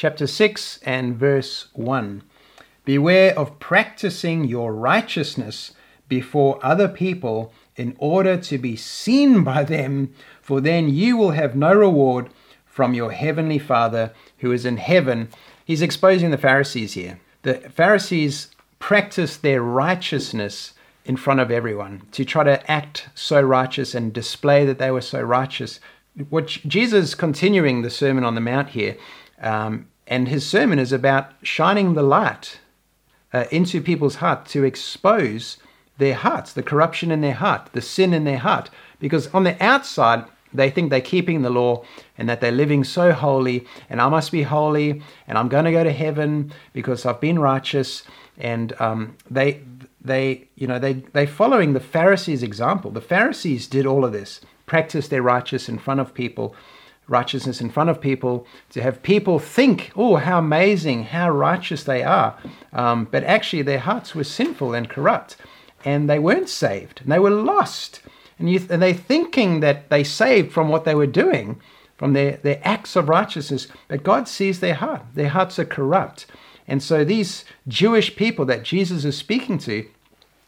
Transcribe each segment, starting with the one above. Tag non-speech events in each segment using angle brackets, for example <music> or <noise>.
chapter 6 and verse 1. Beware of practicing your righteousness before other people in order to be seen <laughs> by them, for then you will have no reward from your heavenly Father who is in heaven. He's exposing the Pharisees here. The Pharisees practiced their righteousness in front of everyone to try to act so righteous and display that they were so righteous. What Jesus continuing the Sermon on the Mount here, um, and his sermon is about shining the light uh, into people's heart to expose their hearts, the corruption in their heart, the sin in their heart. Because on the outside, they think they're keeping the law and that they're living so holy, and I must be holy, and I'm going to go to heaven because I've been righteous. And um, they, they, you know, they they following the Pharisees' example. The Pharisees did all of this, practice their righteous in front of people, righteousness in front of people, to have people think, oh, how amazing, how righteous they are. Um, but actually, their hearts were sinful and corrupt, and they weren't saved, and they were lost. And, you, and they're thinking that they saved from what they were doing, from their, their acts of righteousness, but God sees their heart. Their hearts are corrupt. And so these Jewish people that Jesus is speaking to,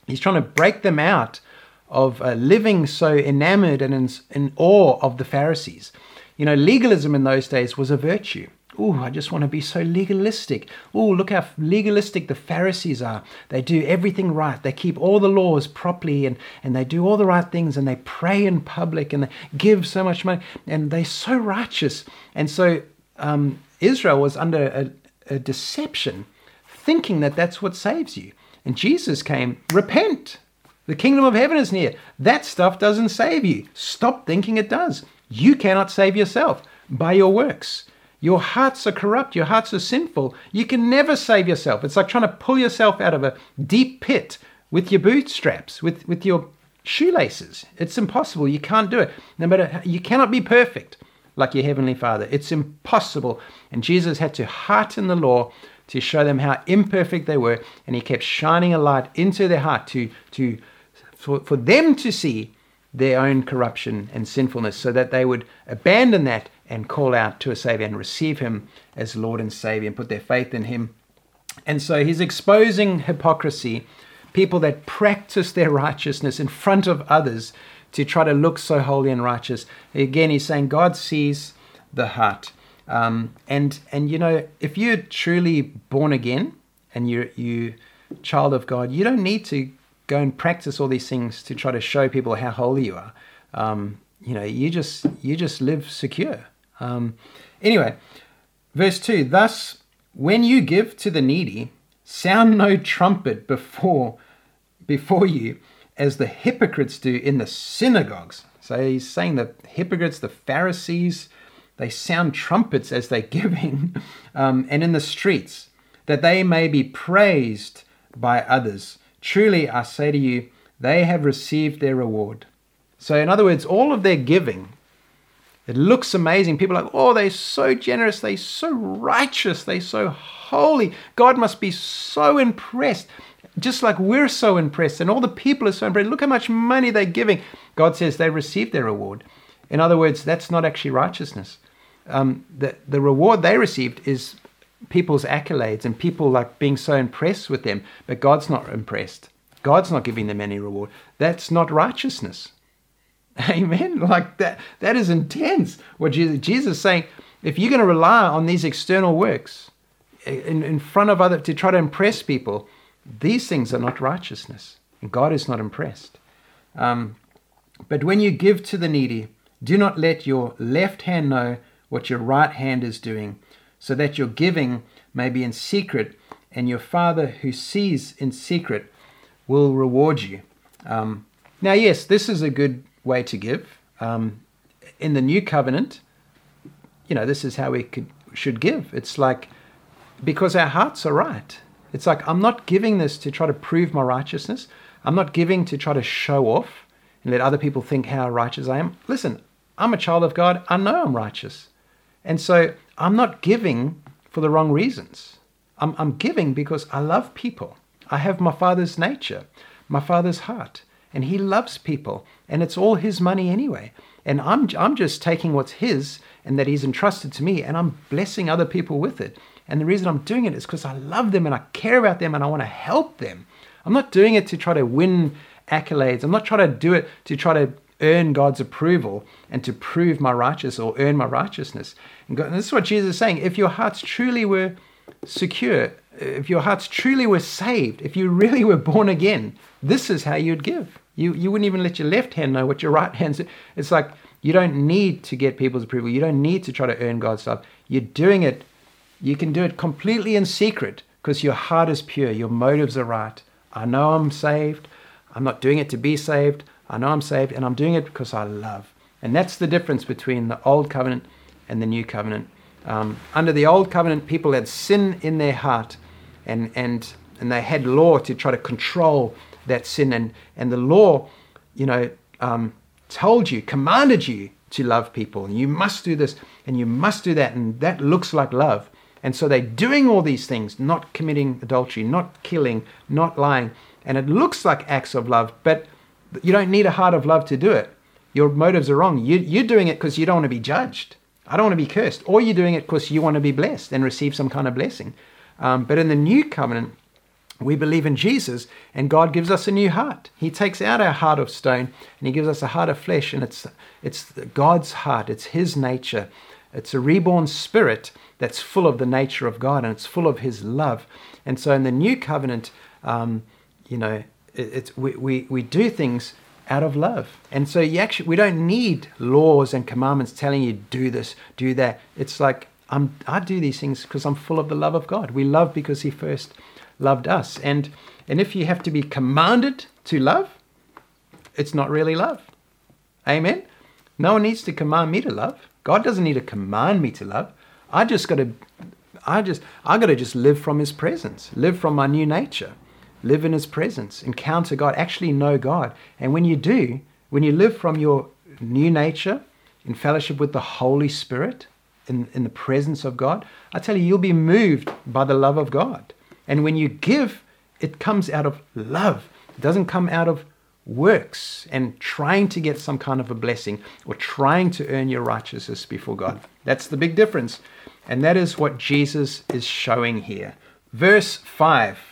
he's trying to break them out of uh, living so enamored and in, in awe of the Pharisees. You know, legalism in those days was a virtue. Oh, I just want to be so legalistic. Oh, look how legalistic the Pharisees are. They do everything right. They keep all the laws properly and, and they do all the right things and they pray in public and they give so much money and they're so righteous. And so um, Israel was under a, a deception, thinking that that's what saves you. And Jesus came, repent. The kingdom of heaven is near. That stuff doesn't save you. Stop thinking it does. You cannot save yourself by your works. Your hearts are corrupt. Your hearts are sinful. You can never save yourself. It's like trying to pull yourself out of a deep pit with your bootstraps, with, with your shoelaces. It's impossible. You can't do it. No matter how, you cannot be perfect like your heavenly Father. It's impossible. And Jesus had to hearten the law to show them how imperfect they were, and he kept shining a light into their heart to to for, for them to see their own corruption and sinfulness, so that they would abandon that and call out to a Savior and receive Him as Lord and Savior and put their faith in Him. And so He's exposing hypocrisy, people that practice their righteousness in front of others to try to look so holy and righteous. Again, He's saying God sees the heart. Um, and and you know, if you're truly born again and you're you child of God, you don't need to go and practice all these things to try to show people how holy you are. Um, you know, you just you just live secure. Um, anyway, verse 2 Thus, when you give to the needy, sound no trumpet before, before you, as the hypocrites do in the synagogues. So he's saying the hypocrites, the Pharisees, they sound trumpets as they're <laughs> giving, um, and in the streets, that they may be praised by others. Truly, I say to you, they have received their reward. So, in other words, all of their giving, it looks amazing. People are like, oh, they're so generous. They're so righteous. They're so holy. God must be so impressed. Just like we're so impressed, and all the people are so impressed. Look how much money they're giving. God says they received their reward. In other words, that's not actually righteousness. Um, the, the reward they received is people's accolades and people like being so impressed with them, but God's not impressed. God's not giving them any reward. That's not righteousness. <laughs> Amen. Like that, that is intense. What Jesus, Jesus is saying, if you're going to rely on these external works in, in front of other to try to impress people, these things are not righteousness. And God is not impressed. Um, but when you give to the needy, do not let your left hand know what your right hand is doing, so that your giving may be in secret, and your Father who sees in secret will reward you. Um, now, yes, this is a good way to give. Um, in the new covenant, you know, this is how we could, should give. It's like because our hearts are right. It's like I'm not giving this to try to prove my righteousness. I'm not giving to try to show off and let other people think how righteous I am. Listen, I'm a child of God. I know I'm righteous. And so I'm not giving for the wrong reasons. I'm, I'm giving because I love people. I have my father's nature, my father's heart. and he loves people, and it's all his money anyway. And I'm, I'm just taking what's his and that he's entrusted to me, and I'm blessing other people with it. And the reason I'm doing it is because I love them and I care about them and I want to help them. I'm not doing it to try to win accolades. I'm not trying to do it to try to earn God's approval and to prove my righteousness or earn my righteousness. And, God, and this is what Jesus is saying. If your hearts truly were secure, if your hearts truly were saved, if you really were born again, this is how you'd give. You, you wouldn't even let your left hand know what your right hand's. It's like you don't need to get people's approval. You don't need to try to earn God's love. You're doing it. You can do it completely in secret because your heart is pure. Your motives are right. I know I'm saved. I'm not doing it to be saved. I know I'm saved, and I'm doing it because I love. And that's the difference between the old covenant and the new covenant. Um, under the old covenant, people had sin in their heart, and and and they had law to try to control that sin. And and the law, you know, um, told you, commanded you to love people, and you must do this and you must do that, and that looks like love. And so they're doing all these things, not committing adultery, not killing, not lying, and it looks like acts of love, but you don't need a heart of love to do it. Your motives are wrong. You, you're doing it because you don't want to be judged. I don't want to be cursed. Or you're doing it because you want to be blessed and receive some kind of blessing. Um, but in the new covenant, we believe in Jesus and God gives us a new heart. He takes out our heart of stone and He gives us a heart of flesh, and it's, it's God's heart, it's His nature. It's a reborn spirit that's full of the nature of God and it's full of His love. And so in the new covenant, um, you know, it's we, we, we do things out of love. And so you actually we don't need laws and commandments telling you do this, do that. It's like I'm I do these things because I'm full of the love of God. We love because he first loved us. And and if you have to be commanded to love, it's not really love. Amen. No one needs to command me to love. God doesn't need to command me to love. I just got to I just I got to just live from his presence, live from my new nature live in His presence, encounter God, actually know God. And when you do, when you live from your new nature in fellowship with the Holy Spirit, in, in the presence of God, I tell you, you'll be moved by the love of God. And when you give, it comes out of love. It doesn't come out of works and trying to get some kind of a blessing or trying to earn your righteousness before God. That's the big difference. And that is what Jesus is showing here. Verse 5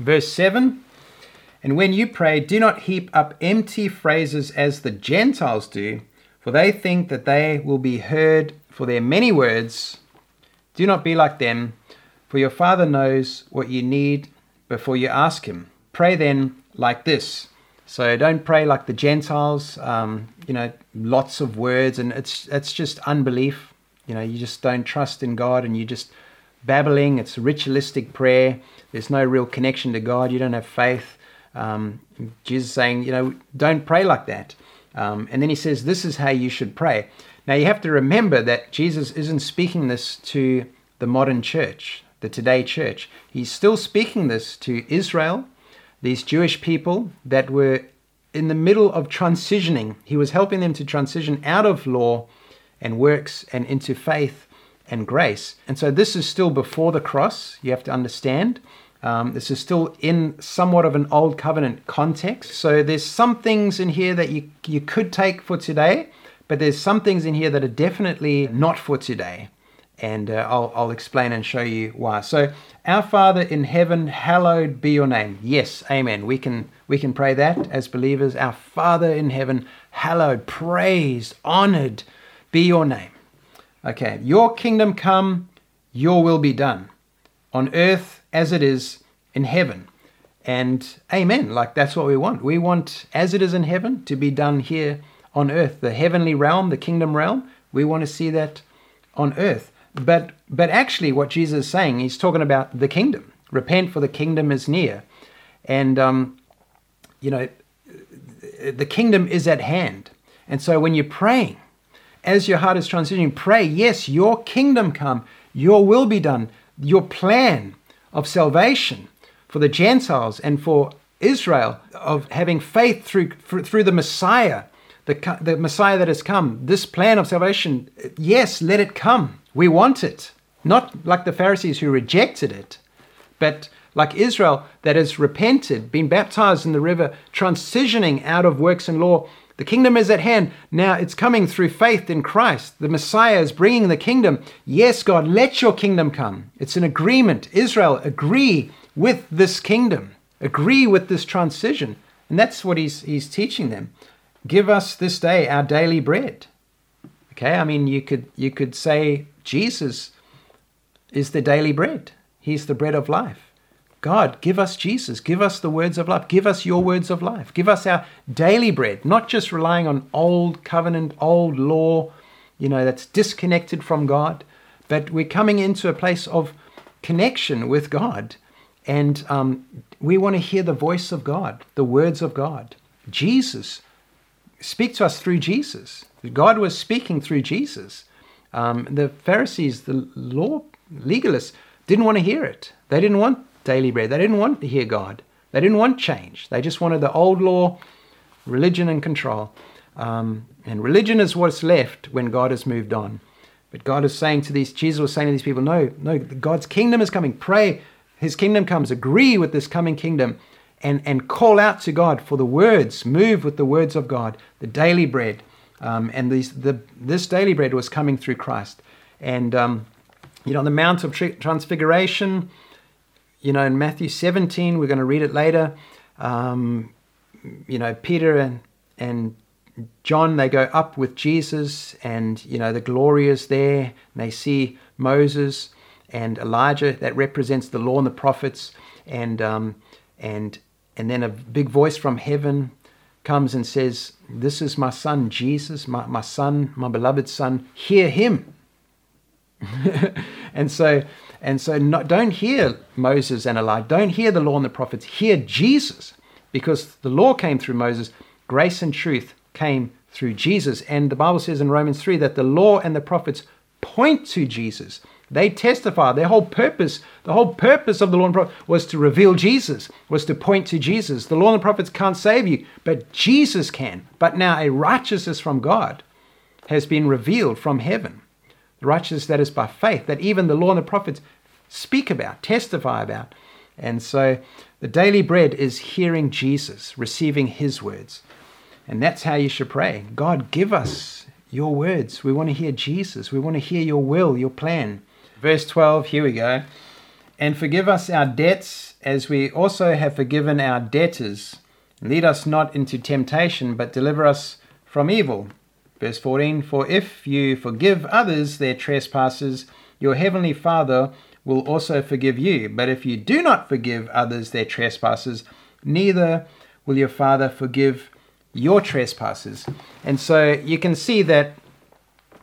Verse 7 And when you pray, do not heap up empty phrases as the Gentiles do, for they think that they will be heard for their many words. Do not be like them, for your Father knows what you need before you ask Him. Pray then like this. So don't pray like the Gentiles, um, you know, lots of words, and it's it's just unbelief. You know, you just don't trust in God, and you just babbling. It's ritualistic prayer. There's no real connection to God. You don't have faith. Um, Jesus saying, you know, don't pray like that. Um, and then he says, this is how you should pray. Now you have to remember that Jesus isn't speaking this to the modern church, the today church. He's still speaking this to Israel, these Jewish people that were in the middle of transitioning. He was helping them to transition out of law and works and into faith and grace. And so this is still before the cross, you have to understand. Um, this is still in somewhat of an old covenant context. So there's some things in here that you, you could take for today, but there's some things in here that are definitely not for today. And uh, I'll, I'll explain and show you why. So, our Father in heaven, hallowed be your name. Yes, amen. We can we can pray that as believers. Our Father in heaven, hallowed, praised, honored be your name. Okay, your kingdom come, your will be done on earth as it is in heaven. And amen. Like that's what we want. We want as it is in heaven to be done here on earth. The heavenly realm, the kingdom realm, we want to see that on earth. But but actually what Jesus is saying, he's talking about the kingdom. Repent for the kingdom is near. And um, you know, the kingdom is at hand. And so when you're praying, as your heart is transitioning, pray, yes, your kingdom come, your will be done, your plan of salvation for the Gentiles and for Israel, of having faith through, through the Messiah, the, the Messiah that has come, this plan of salvation, yes, let it come. We want it. Not like the Pharisees who rejected it, but like Israel that has repented, been baptized in the river, transitioning out of works and law. The kingdom is at hand. Now it's coming through faith in Christ. The Messiah is bringing the kingdom. Yes, God, let your kingdom come. It's an agreement. Israel, agree with this kingdom, agree with this transition. And that's what he's, he's teaching them. Give us this day our daily bread. Okay, I mean, you could, you could say Jesus is the daily bread, He's the bread of life. God, give us Jesus. Give us the words of life. Give us your words of life. Give us our daily bread, not just relying on old covenant, old law, you know, that's disconnected from God, but we're coming into a place of connection with God. And um, we want to hear the voice of God, the words of God. Jesus, speak to us through Jesus. God was speaking through Jesus. Um, the Pharisees, the law legalists, didn't want to hear it. They didn't want daily bread. They didn't want to hear God. They didn't want change. They just wanted the old law, religion, and control. Um, and religion is what's left when God has moved on. But God is saying to these, Jesus was saying to these people, no, no, God's kingdom is coming. Pray, His kingdom comes. Agree with this coming kingdom and, and call out to God for the words. Move with the words of God, the daily bread. Um, and these, the, this daily bread was coming through Christ. And, um, you know, on the Mount of Transfiguration, you know, in Matthew 17, we're going to read it later. Um, you know, Peter and, and John, they go up with Jesus, and, you know, the glory is there. And they see Moses and Elijah, that represents the law and the prophets. And, um, and, and then a big voice from heaven comes and says, This is my son, Jesus, my, my son, my beloved son. Hear him. <laughs> and so, and so don't hear Moses and Elijah, don't hear the law and the prophets, hear Jesus, because the law came through Moses, grace and truth came through Jesus. And the Bible says in Romans 3 that the law and the prophets point to Jesus. They testify. Their whole purpose, the whole purpose of the law and prophets was to reveal Jesus, was to point to Jesus. The law and the prophets can't save you, but Jesus can. But now a righteousness from God has been revealed from heaven the righteousness that is by faith, that even the law and the prophets speak about, testify about. And so the daily bread is hearing Jesus, receiving his words. And that's how you should pray. God, give us your words. We want to hear Jesus. We want to hear your will, your plan. Verse 12, here we go. And forgive us our debts as we also have forgiven our debtors. Lead us not into temptation, but deliver us from evil. Verse 14 For if you forgive others their trespasses, your heavenly Father will also forgive you. But if you do not forgive others their trespasses, neither will your Father forgive your trespasses. And so you can see that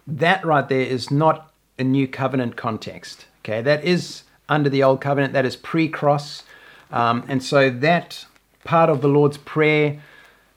that right there is not a new covenant context. Okay, that is under the old covenant, that is pre cross. Um, and so that part of the Lord's Prayer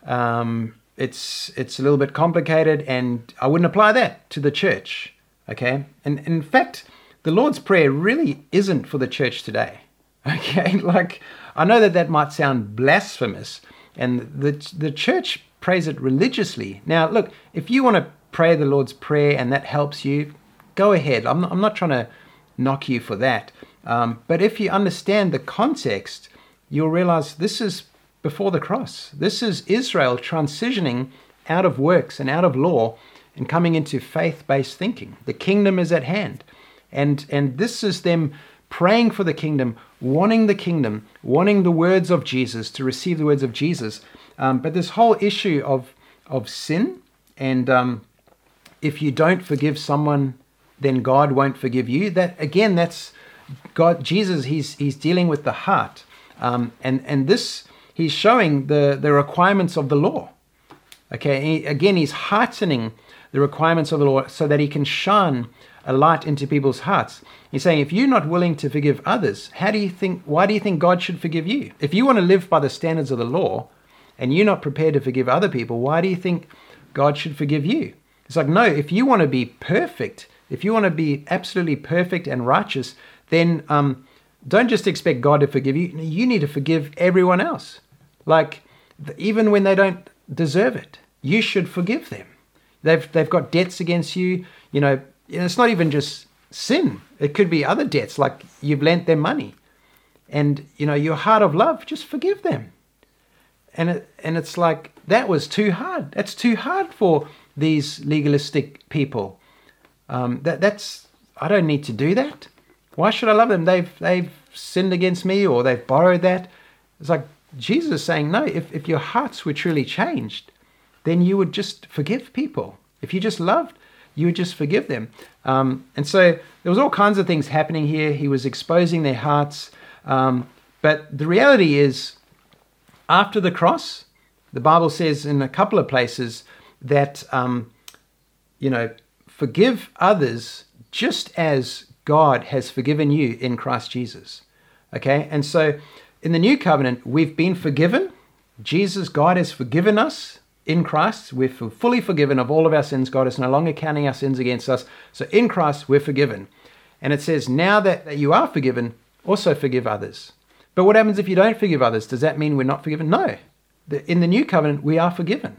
um, it's it's a little bit complicated, and I wouldn't apply that to the church. Okay, and in fact, the Lord's Prayer really isn't for the church today. <laughs> Okay, like I know that that might sound blasphemous, and the the church prays it religiously. Now, look, if you want to pray the Lord's Prayer and that helps you, go ahead. I'm not, I'm not trying to knock you for that. Um, but if you understand the context, you'll realize this is before the cross. This is Israel transitioning out of works and out of law and coming into faith based thinking. The kingdom is at hand. And, and this is them praying for the kingdom, wanting the kingdom, wanting the words of Jesus, to receive the words of Jesus. Um, but this whole issue of, of sin, and um, if you don't forgive someone, then God won't forgive you. That again, that's God. Jesus, he's he's dealing with the heart, um, and and this he's showing the, the requirements of the law. Okay, he, again, he's heightening the requirements of the law so that he can shine a light into people's hearts. He's saying, if you're not willing to forgive others, how do you think? Why do you think God should forgive you? If you want to live by the standards of the law, and you're not prepared to forgive other people, why do you think God should forgive you? It's like, no, if you want to be perfect, if you want to be absolutely perfect and righteous, then um, don't just expect God to forgive you. You need to forgive everyone else. Like, even when they don't deserve it, you should forgive them. They've, they've got debts against you. You know, it's not even just sin, it could be other debts, like you've lent them money. And, you know, your heart of love, just forgive them. And, it, and it's like, that was too hard. That's too hard for these legalistic people. Um, that, that's, I don't need to do that. Why should I love them? They've, they've sinned against me or they've borrowed that. It's like Jesus is saying, no, if, if your hearts were truly changed, then you would just forgive people. If you just loved, you would just forgive them. Um, and so there was all kinds of things happening here. He was exposing their hearts. Um, but the reality is, after the cross, the Bible says in a couple of places that, um, you know, forgive others just as God has forgiven you in Christ Jesus. Okay? And so in the new covenant, we've been forgiven. Jesus, God has forgiven us in Christ. We're fully forgiven of all of our sins. God is no longer counting our sins against us. So in Christ, we're forgiven. And it says, now that, you are forgiven, also forgive others. But what happens if you don't forgive others? Does that mean we're not forgiven? No. In the new covenant, we are forgiven.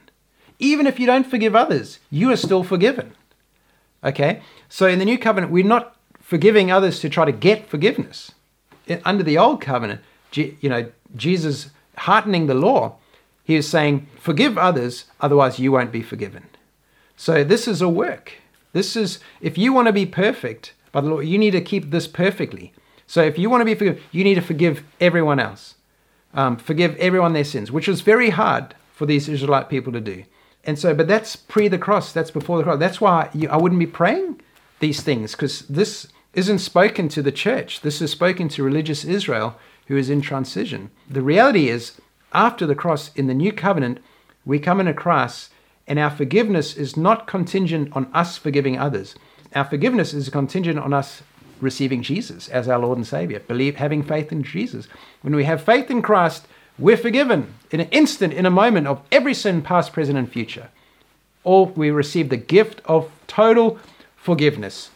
Even if you don't forgive others, you are still forgiven. Okay? So in the new covenant, we're not forgiving others to try to get forgiveness. Under the old covenant, you know, Jesus heartening the law, he is saying, forgive others, otherwise you won't be forgiven. So this is a work. This is, if you want to be perfect by the Lord, you need to keep this perfectly. So if you want to be forgiven, you need to forgive everyone else. Um, forgive everyone their sins, which is very hard for these Israelite people to do. And so, but that's pre the cross, that's before the cross. That's why you, I wouldn't be praying these things, because this isn't spoken to the church. This is spoken to religious Israel who is in transition. The reality is, after the cross in the new covenant, we come into Christ, and our forgiveness is not contingent on us forgiving others. Our forgiveness is contingent on us receiving Jesus as our Lord and Savior, believe having faith in Jesus. When we have faith in Christ, we're forgiven in an instant, in a moment of every sin, past, present, and future. Or we receive the gift of total forgiveness.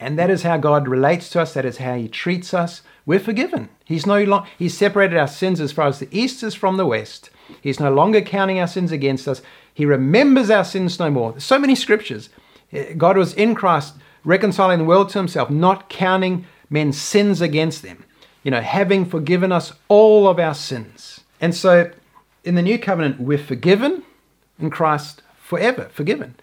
And that is how God relates to us, that is how He treats us. We're forgiven. He's no long, He's separated our sins as far as the east is from the west. He's no longer counting our sins against us. He remembers our sins no more. There's so many scriptures. Eh, God was in Christ reconciling the world to himself, not counting men's sins against them, you know, having forgiven us all of our sins. And so in the new covenant, we're forgiven in Christ forever, forgiven.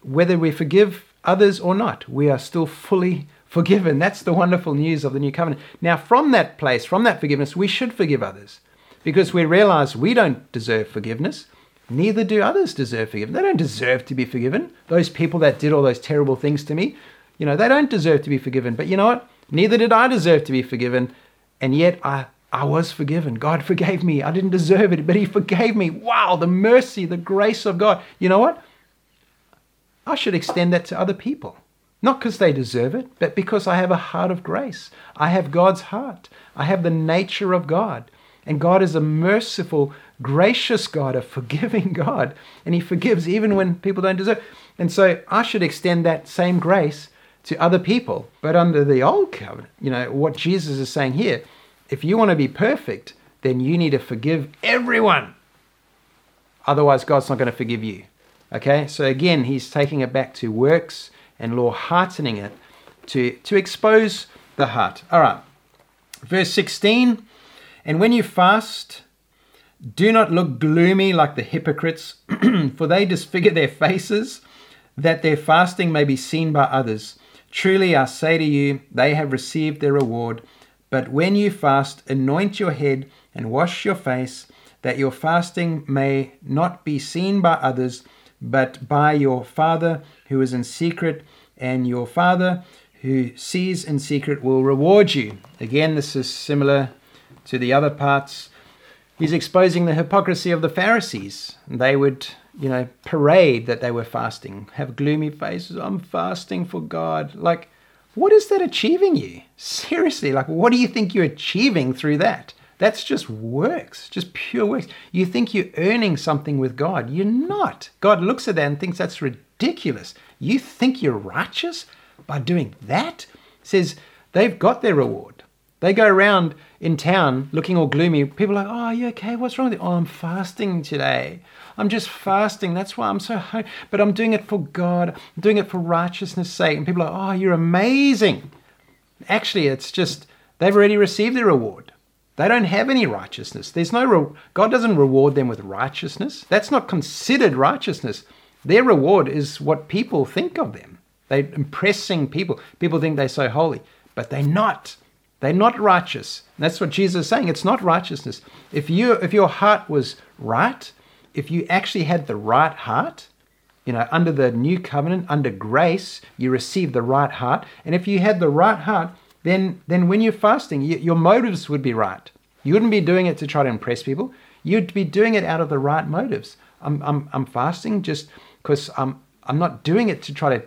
Whether we forgive others or not, we are still fully forgiven. That's the wonderful news of the new covenant. Now, from that place, from that forgiveness, we should forgive others because we realize we don't deserve forgiveness. Neither do others deserve forgiveness. They don't deserve to be forgiven. Those people that did all those terrible things to me, you know, they don't deserve to be forgiven. But you know what? Neither did I deserve to be forgiven. And yet I, I was forgiven. God <laughs> forgave me. I didn't deserve it, but He forgave me. Wow, the mercy, the grace of God. You know what? I should extend that to other people. Not because they deserve it, but because I have a heart of grace. I have God's heart. I have the nature of God. And God is a merciful, gracious God, a forgiving <laughs> God. And He forgives even when people don't deserve. And so I should extend that same grace to other people. But under the old covenant, you know, what Jesus is saying here, if you want to be perfect, then you need to forgive everyone. Otherwise, God's not going to forgive you. Okay? So again, He's taking it back to works and law heartening it to, to expose the heart. All right. Verse 16 And when you fast, do not look gloomy like the hypocrites, <clears throat> for they disfigure their faces, that their fasting may be seen by others. Truly I say to you, they have received their reward. But when you fast, anoint your head and wash your face, that your fasting may not be seen by others, but by your Father who is in secret, and your Father who sees in secret will reward you. Again, this is similar to the other parts. He's exposing the hypocrisy of the Pharisees. They would, you know, parade that they were fasting, have gloomy faces. I'm fasting for God. Like, what is that achieving you? <laughs> Seriously, like, what do you think you're achieving through that? That's just works, just pure works. You think you're earning something with God. You're not. God looks at that and thinks that's ridiculous. You think you're righteous by doing that? Says they've got their reward. They go around in town looking all gloomy. People are like, Oh, are you okay? What's wrong with you? Oh, I'm fasting today. I'm just fasting. That's why I'm so high. But I'm doing it for God. I'm doing it for righteousness' sake. And people are like, Oh, you're amazing. Actually, it's just they've already received their reward. They don't have any righteousness. There's no re- God doesn't reward them with righteousness. That's not considered righteousness. Their reward is what people think of them. They're impressing people. People think they're so holy, but they're not. They're not righteous. That's what Jesus is saying. It's not righteousness. If you if your heart was right, if you actually had the right heart, you know, under the new covenant, under grace, you receive the right heart. And if you had the right heart, then then when you're fasting, you, your motives would be right. You wouldn't be doing it to try to impress people. You'd be doing it out of the right motives. I'm I'm, I'm fasting just because I'm I'm not doing it to try to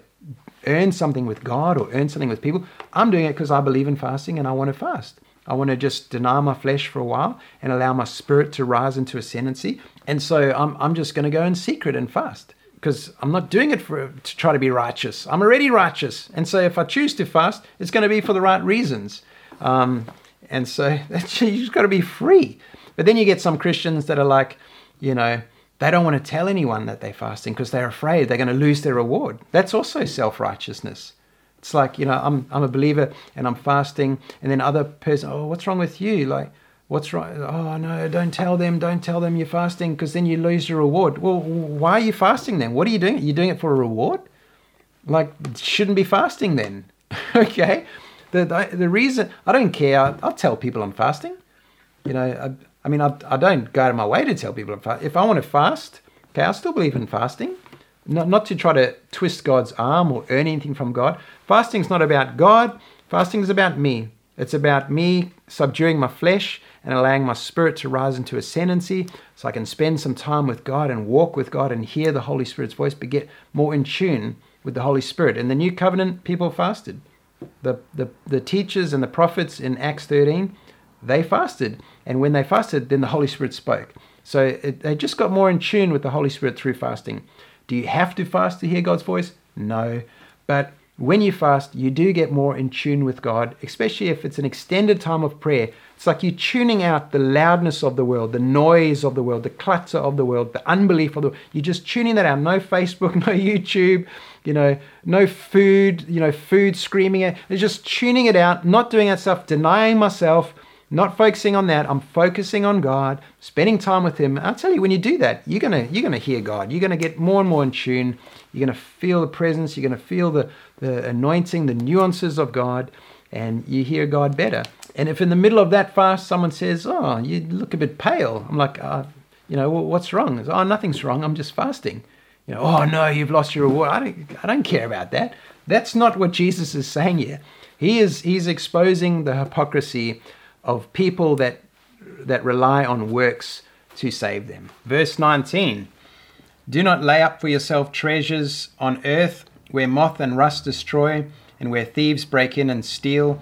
earn something with God or earn something with people. I'm doing it because I believe in fasting and I want to fast. I want to just deny my flesh for a while and allow my spirit to rise into ascendancy. And so I'm, I'm just going to go in secret and fast because I'm not doing it for to try to be righteous. I'm already righteous. And so if I choose to fast, it's going to be for the right reasons. Um, and so you just got to be free. But then you get some Christians that are like, you know, they don't want to tell anyone that they're fasting because they're afraid they're going to lose their reward. That's also self righteousness. It's like, you know, I'm, I'm a believer and I'm fasting, and then other person, oh, what's wrong with you? Like, what's right? Oh, no, don't tell them, don't tell them you're fasting because then you lose your reward. Well, why are you fasting then? What are you doing? You're you doing it for a reward? Like, shouldn't be fasting then. <laughs> okay? The, the, the, reason, I don't care. I'll, tell people I'm fasting. You know, I, I mean, I, I don't go out of my way to tell people I'm. If I want to fast, okay, I still believe in fasting. Not, not to try to twist God's arm or earn anything from God. Fasting's not about God. Fasting is about me. It's about me subduing my flesh and allowing my spirit to rise into ascendancy so I can spend some time with God and walk with God and hear the Holy Spirit's voice, but get more in tune with the Holy Spirit. In the new covenant, people fasted. The, the, the teachers and the prophets in Acts 13, they fasted. And when they fasted, then the Holy Spirit spoke. So it, they just got more in tune with the Holy Spirit through fasting. Do you have to fast to hear God's voice? No. But when you fast, you do get more in tune with God, especially if it's an extended time of prayer. It's like you're tuning out the loudness of the world, the noise of the world, the clutter of the world, the unbelief of the world. You're just tuning that out. No Facebook, <laughs> no YouTube, you know, no food, you know, food screaming at. It's just tuning it out, not doing that stuff, denying myself, not focusing on that. I'm focusing on God, spending time with Him. I'll tell you, when you do that, you're gonna you're gonna hear God. You're gonna get more and more in tune. You're gonna feel the presence. You're gonna feel the the anointing, the nuances of God, and you hear God better. And if in the middle of that fast someone says, "Oh, you look a bit pale," I'm like, uh, you know, what's wrong? oh, nothing's wrong. I'm just fasting. You know, oh no, you've lost your reward. I don't, I don't care about that. That's not what Jesus is saying here. He is he's exposing the hypocrisy of people that that rely on works to save them. Verse 19. Do not lay up for yourself treasures on earth where moth and rust destroy and where thieves break in and steal,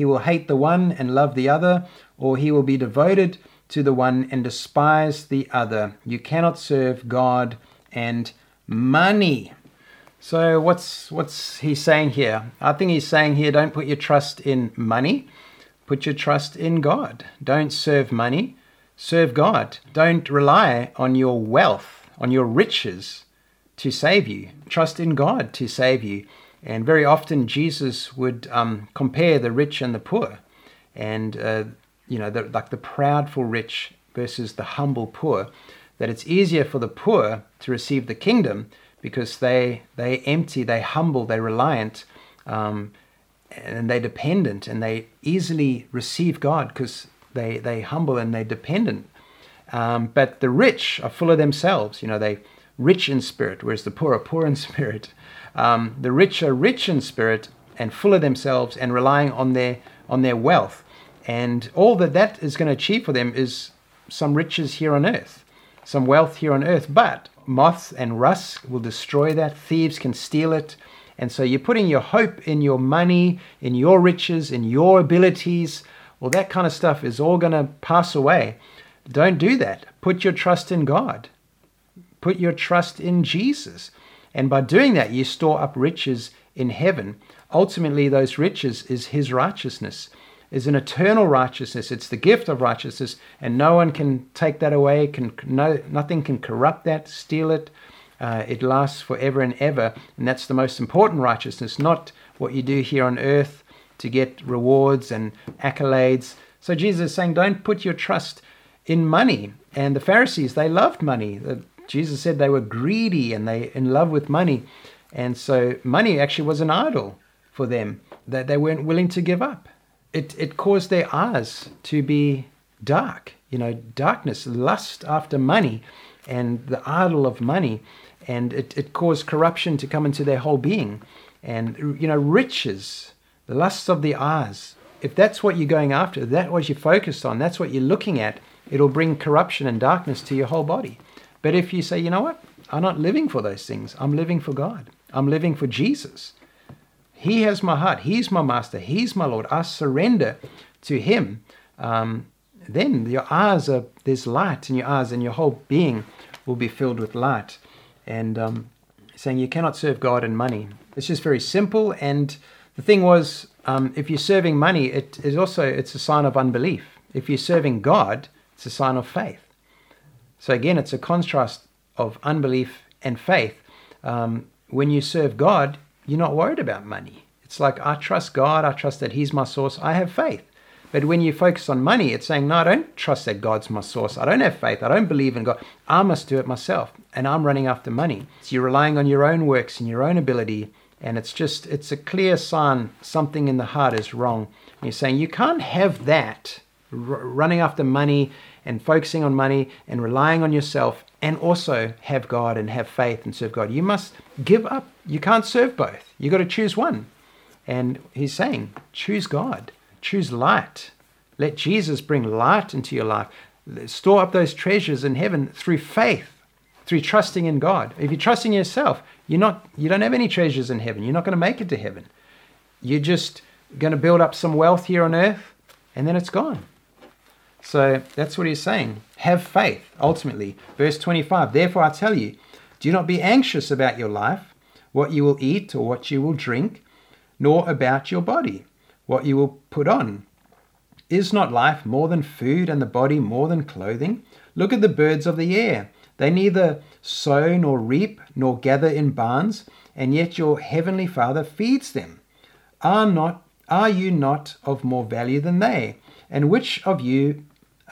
he will hate the one and love the other, or he will be devoted to the one and despise the other. You cannot serve God and money. So what's what's he saying here? I think he's saying here don't put your trust in money, put your trust in God. Don't serve money, serve God. Don't rely on your wealth, on your riches to save you. Trust in God to save you. And very often Jesus would um, compare the rich and the poor, and uh, you know, the, like the proudful rich versus the humble poor. That it's easier for the poor to receive the kingdom because they they empty, they humble, they reliant, um, and they dependent, and they easily receive God because They they humble and they're dependent. Um, but the rich are full of themselves. You know, they rich in spirit, whereas the poor are poor in <laughs> spirit. Um, the rich are rich in spirit and full of themselves and relying on their on their wealth. And all that that is going to achieve for them is some riches here on earth, some wealth here on earth. But moths and rust will destroy that. Thieves can steal it. And so you're putting your hope in your money, in your riches, in your abilities. Well, that kind of stuff is all going to pass away. Don't do that. Put your trust in God. Put your trust in Jesus. And by doing that, you store up riches in heaven. Ultimately, those riches is His righteousness, is an eternal righteousness. It's the gift of righteousness, and no one can take that away. Can no nothing can corrupt that, steal it. Uh, it lasts forever and ever, and that's the most important righteousness, not what you do here on earth to get rewards and accolades. So Jesus is saying, don't put your trust in money. And the Pharisees, they loved money. Jesus said they were greedy and they in love with money. And so money actually was an idol for them that they weren't willing to give up. It, it caused their eyes to be dark, you know, darkness, lust after money and the idol of money and it, it caused corruption to come into their whole being. And, you know, riches, the lusts of the eyes, if that's what you're going after, that was you're focused on, that's what you're looking at, it'll bring corruption and darkness to your whole body. But if you say, you know what, I'm not living for those things, I'm living for God, I'm living for Jesus. He has my heart, He's my master, He's my Lord. I surrender to Him. Um, then your eyes are, there's light in your eyes, and your whole being will be filled with light and um, saying you cannot serve God and money. It's just very simple. And the thing was, um, if you're serving money, it is also it's a sign of unbelief. If you're serving God, it's a sign of faith. So again, it's a contrast of unbelief and faith. Um, when you serve God, you're not worried about money. It's like I trust God. I trust that He's my source. I have faith. But when you focus on money, it's saying, no, I don't trust that God's my source. I don't have faith. I don't believe in God. I must do it myself. And I'm running after money. So you're relying on your own works and your own ability. And it's just, it's a clear sign something in the heart is wrong. And you're saying, you can't have that r- running after money and focusing on money and relying on yourself and also have God and have faith and serve God. You must give up. You can't serve both. You've got to choose one. And he's saying, choose God. Choose light. Let Jesus bring light into your life. Store up those treasures in heaven through faith, through trusting in God. If you're trusting yourself, you're not you don't have any treasures in heaven. You're not going to make it to heaven. You're just going to build up some wealth here on earth and then it's gone. So that's what he's saying. Have faith, ultimately. Verse 25 Therefore I tell you, do not be anxious about your life, what you will eat or what you will drink, nor about your body what you will put on. Is not life more than food and the body more than clothing? Look at the birds of the air. They neither sow nor reap nor gather in barns, and yet your heavenly Father feeds them. Are not are you not of more value than they? And which of you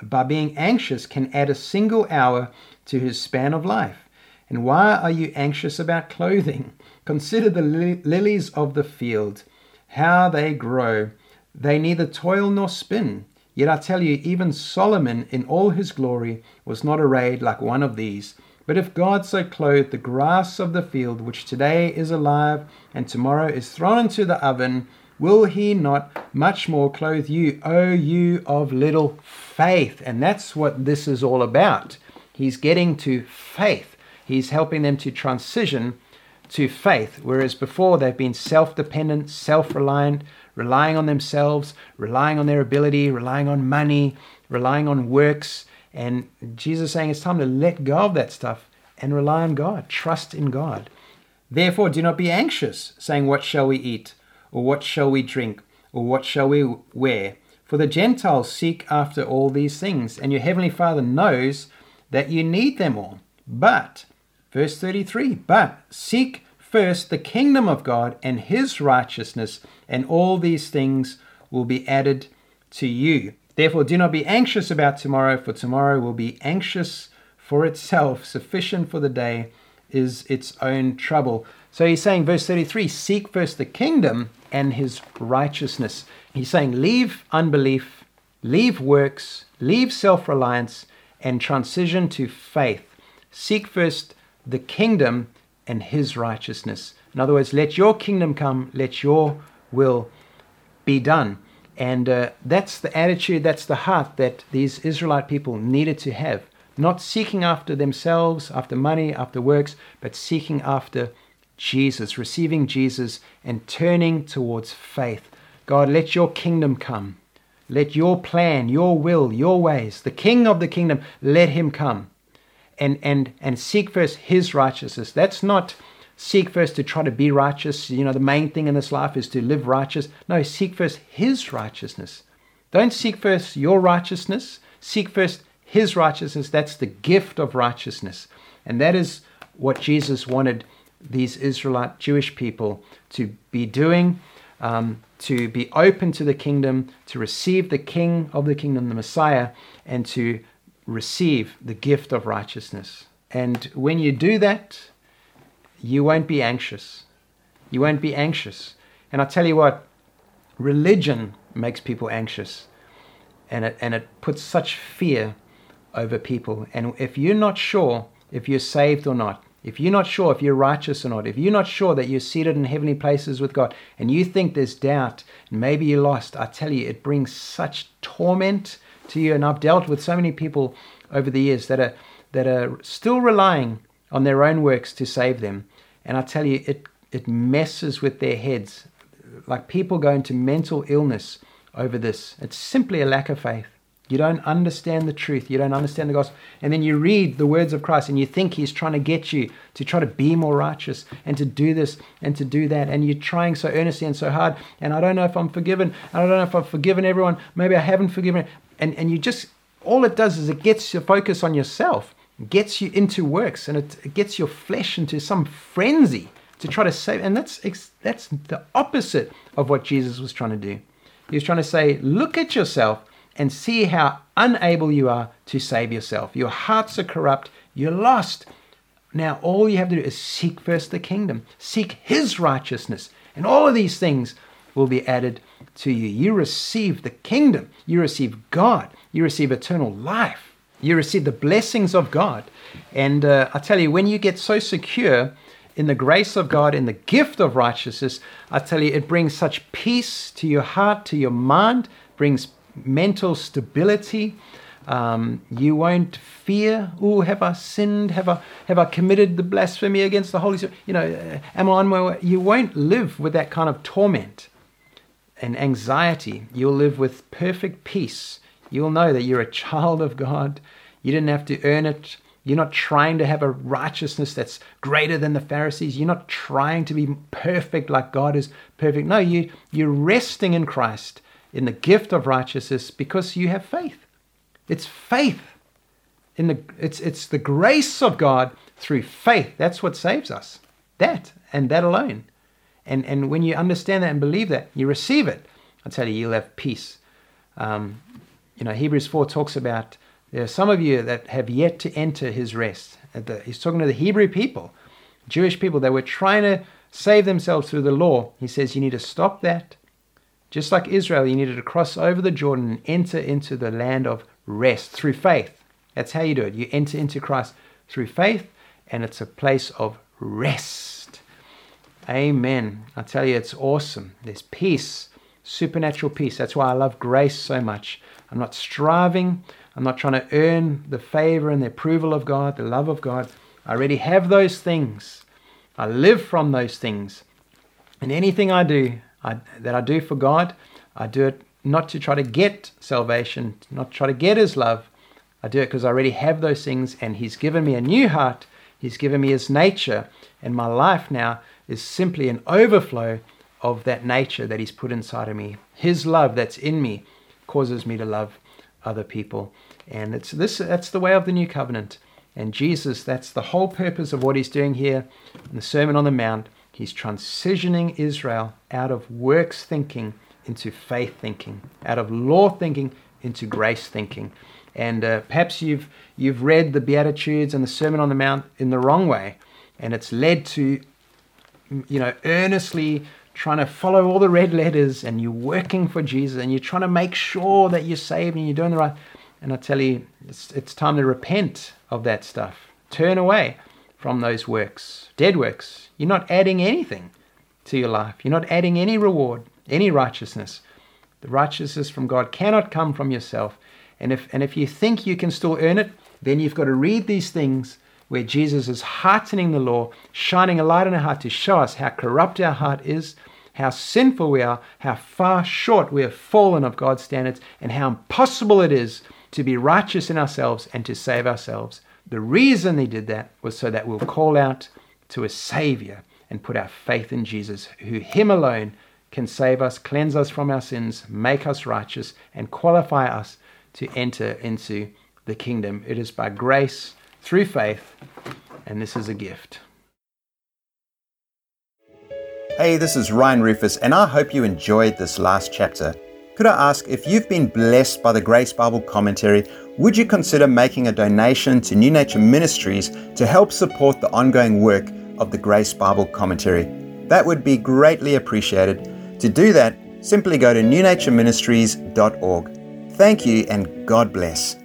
by being anxious can add a single hour to his span of life? And why are you anxious about clothing? <laughs> Consider the li- lilies of the field how they grow. They neither toil nor spin. Yet I tell you, even Solomon in all his glory was not arrayed like one of these. But if God so clothed the grass of the field, which today is alive and tomorrow is thrown into the oven, will he not much more clothe you, O you of little faith? And that's what this is all about. He's getting to faith. He's helping them to transition to faith, whereas before they've been self dependent, self reliant, relying on themselves, relying on their ability, relying on money, relying on works. And Jesus is saying it's time to let go of that stuff and rely on God, trust in God. Therefore, do not be anxious, saying, What shall we eat? Or what shall we drink? Or what shall we wear? For the Gentiles seek after all these things, and your heavenly Father knows that you need them all. But Verse 33 But seek first the kingdom of God and his righteousness, and all these things will be added to you. Therefore, do not be anxious about tomorrow, for tomorrow will be anxious for itself. Sufficient for the day is its own trouble. So he's saying, verse 33 Seek first the kingdom and his righteousness. He's saying, Leave unbelief leave works, leave self reliance, and transition to faith. Seek first the kingdom and his righteousness. In other words, let your kingdom come, let your will be done. And uh, that's the attitude, that's the heart that these Israelite people needed to have. Not seeking after themselves, after money, after works, but seeking after Jesus, receiving Jesus and turning towards faith. God, let your kingdom come. Let your plan, your will, your ways, the king of the kingdom, let him come. And and and seek first his righteousness. That's not seek first to try to be righteous. You know, the main thing in this life is to live righteous. No, seek first his righteousness. Don't seek first your righteousness. Seek first his righteousness. That's the gift of righteousness. And that is what Jesus wanted these Israelite Jewish people to be doing um, to be open to the kingdom, to receive the King of the kingdom, the Messiah, and to receive the gift of righteousness. And when you do that, you won't be anxious. You won't be anxious. And I tell you what, religion makes people anxious. And it, and it puts such fear over people. And if you're not sure if you're saved or not, if you're not sure if you're righteous or not, if you're not sure that you're seated in heavenly places with God, and you think there's doubt, and maybe you're lost, I tell you, it brings such torment to you. And I've dealt with so many people over the years that are that are still relying on their own works to save them. And I tell you, it it messes with their heads. Like people go into mental illness over this. It's simply a lack of faith. You don't understand the truth. You don't understand the gospel. And then you read the words of Christ and you think he's trying to get you to try to be more righteous and to do this and to do that. And you're trying so earnestly and so hard. And I don't know if I'm forgiven. I don't know if I've forgiven everyone. Maybe I haven't forgiven. And, and you just, all it does is it gets your focus on yourself, gets you into works, and it, it gets your flesh into some frenzy to try to save. And that's, that's the opposite of what Jesus was trying to do. He was trying to say, look at yourself and see how unable you are to save yourself. Your hearts are corrupt, you're lost. Now, all you have to do is seek first the kingdom, seek His righteousness, and all of these things will be added to you. You receive the kingdom, you receive God, you receive eternal life, you receive the blessings of God. And uh, I tell you, when you get so secure in the grace of God, in the gift of righteousness, I tell you, it brings such peace to your heart, to your mind, brings mental stability. Um, you won't fear, oh, have I sinned? Have I, have I committed the blasphemy against the Holy Spirit? You know, uh, am I way? You won't live with that kind of torment and anxiety. You'll live with perfect peace. You'll know that you're a child of God. You didn't have to earn it. You're not trying to have a righteousness that's greater than the Pharisees. You're not trying to be perfect like God is perfect. No, you, you're resting in Christ in the gift of righteousness because you have faith. It's faith. In the, it's, it's the grace of God through faith. That's what saves us. That and that alone. And, and when you understand that and believe that, you receive it. I tell you, you'll have peace. Um, you know, Hebrews 4 talks about there are some of you that have yet to enter his rest. The, he's talking to the Hebrew people, Jewish people that were trying to save themselves through the law. He says you need to stop that just like Israel, you needed to cross over the Jordan and enter into the land of rest through faith. That's how you do it. You enter into Christ through faith, and it's a place of rest. Amen. I tell you, it's awesome. There's peace, supernatural peace. That's why I love grace so much. I'm not striving, I'm not trying to earn the favor and the approval of God, the love of God. I already have those things. I live from those things. And anything I do, I, that I do for God, I do it not to try to get salvation, not try to get His love. I do it because I already have those things, and He's given me a new heart. He's given me His nature, and my life now is simply an overflow of that nature that He's put inside of me. His love that's in me causes me to love other people, and it's this. That's the way of the new covenant. And Jesus, that's the whole purpose of what He's doing here in the Sermon on the Mount He's transitioning Israel out of works thinking into faith thinking, out of law thinking into grace thinking. And uh, perhaps you've, you've read the Beatitudes and the Sermon on the Mount in the wrong way, and it's led to, you know, earnestly trying to follow all the red letters and you're working for Jesus and you're trying to make sure that you're saved and you're doing the right. And I tell you, it's, it's time to repent of that stuff. Turn away from those works, dead works. You're not adding anything to your life. You're not adding any reward, any righteousness. The righteousness from God cannot come from yourself. And if, and if you think you can still earn it, then you've got to read these things where Jesus is heartening the law, shining a light on our heart to show us how corrupt our heart is, how sinful we are, how far short we have fallen of God's standards, and how impossible it is to be righteous in ourselves and to save ourselves. The reason he did that was so that we'll call out to a Savior and put our faith in Jesus, who Him alone can save us, cleanse us from our sins, make us righteous, and qualify us to enter into the kingdom. It is by grace through faith, and this is a gift. Hey, this is Ryan Rufus, and I hope you enjoyed this last chapter. Could I ask if you've been blessed by the Grace Bible commentary, would you consider making a donation to New Nature Ministries to help support the ongoing work of the Grace Bible commentary? That would be greatly appreciated. To do that, simply go to newnatureministries.org. Thank you and God bless.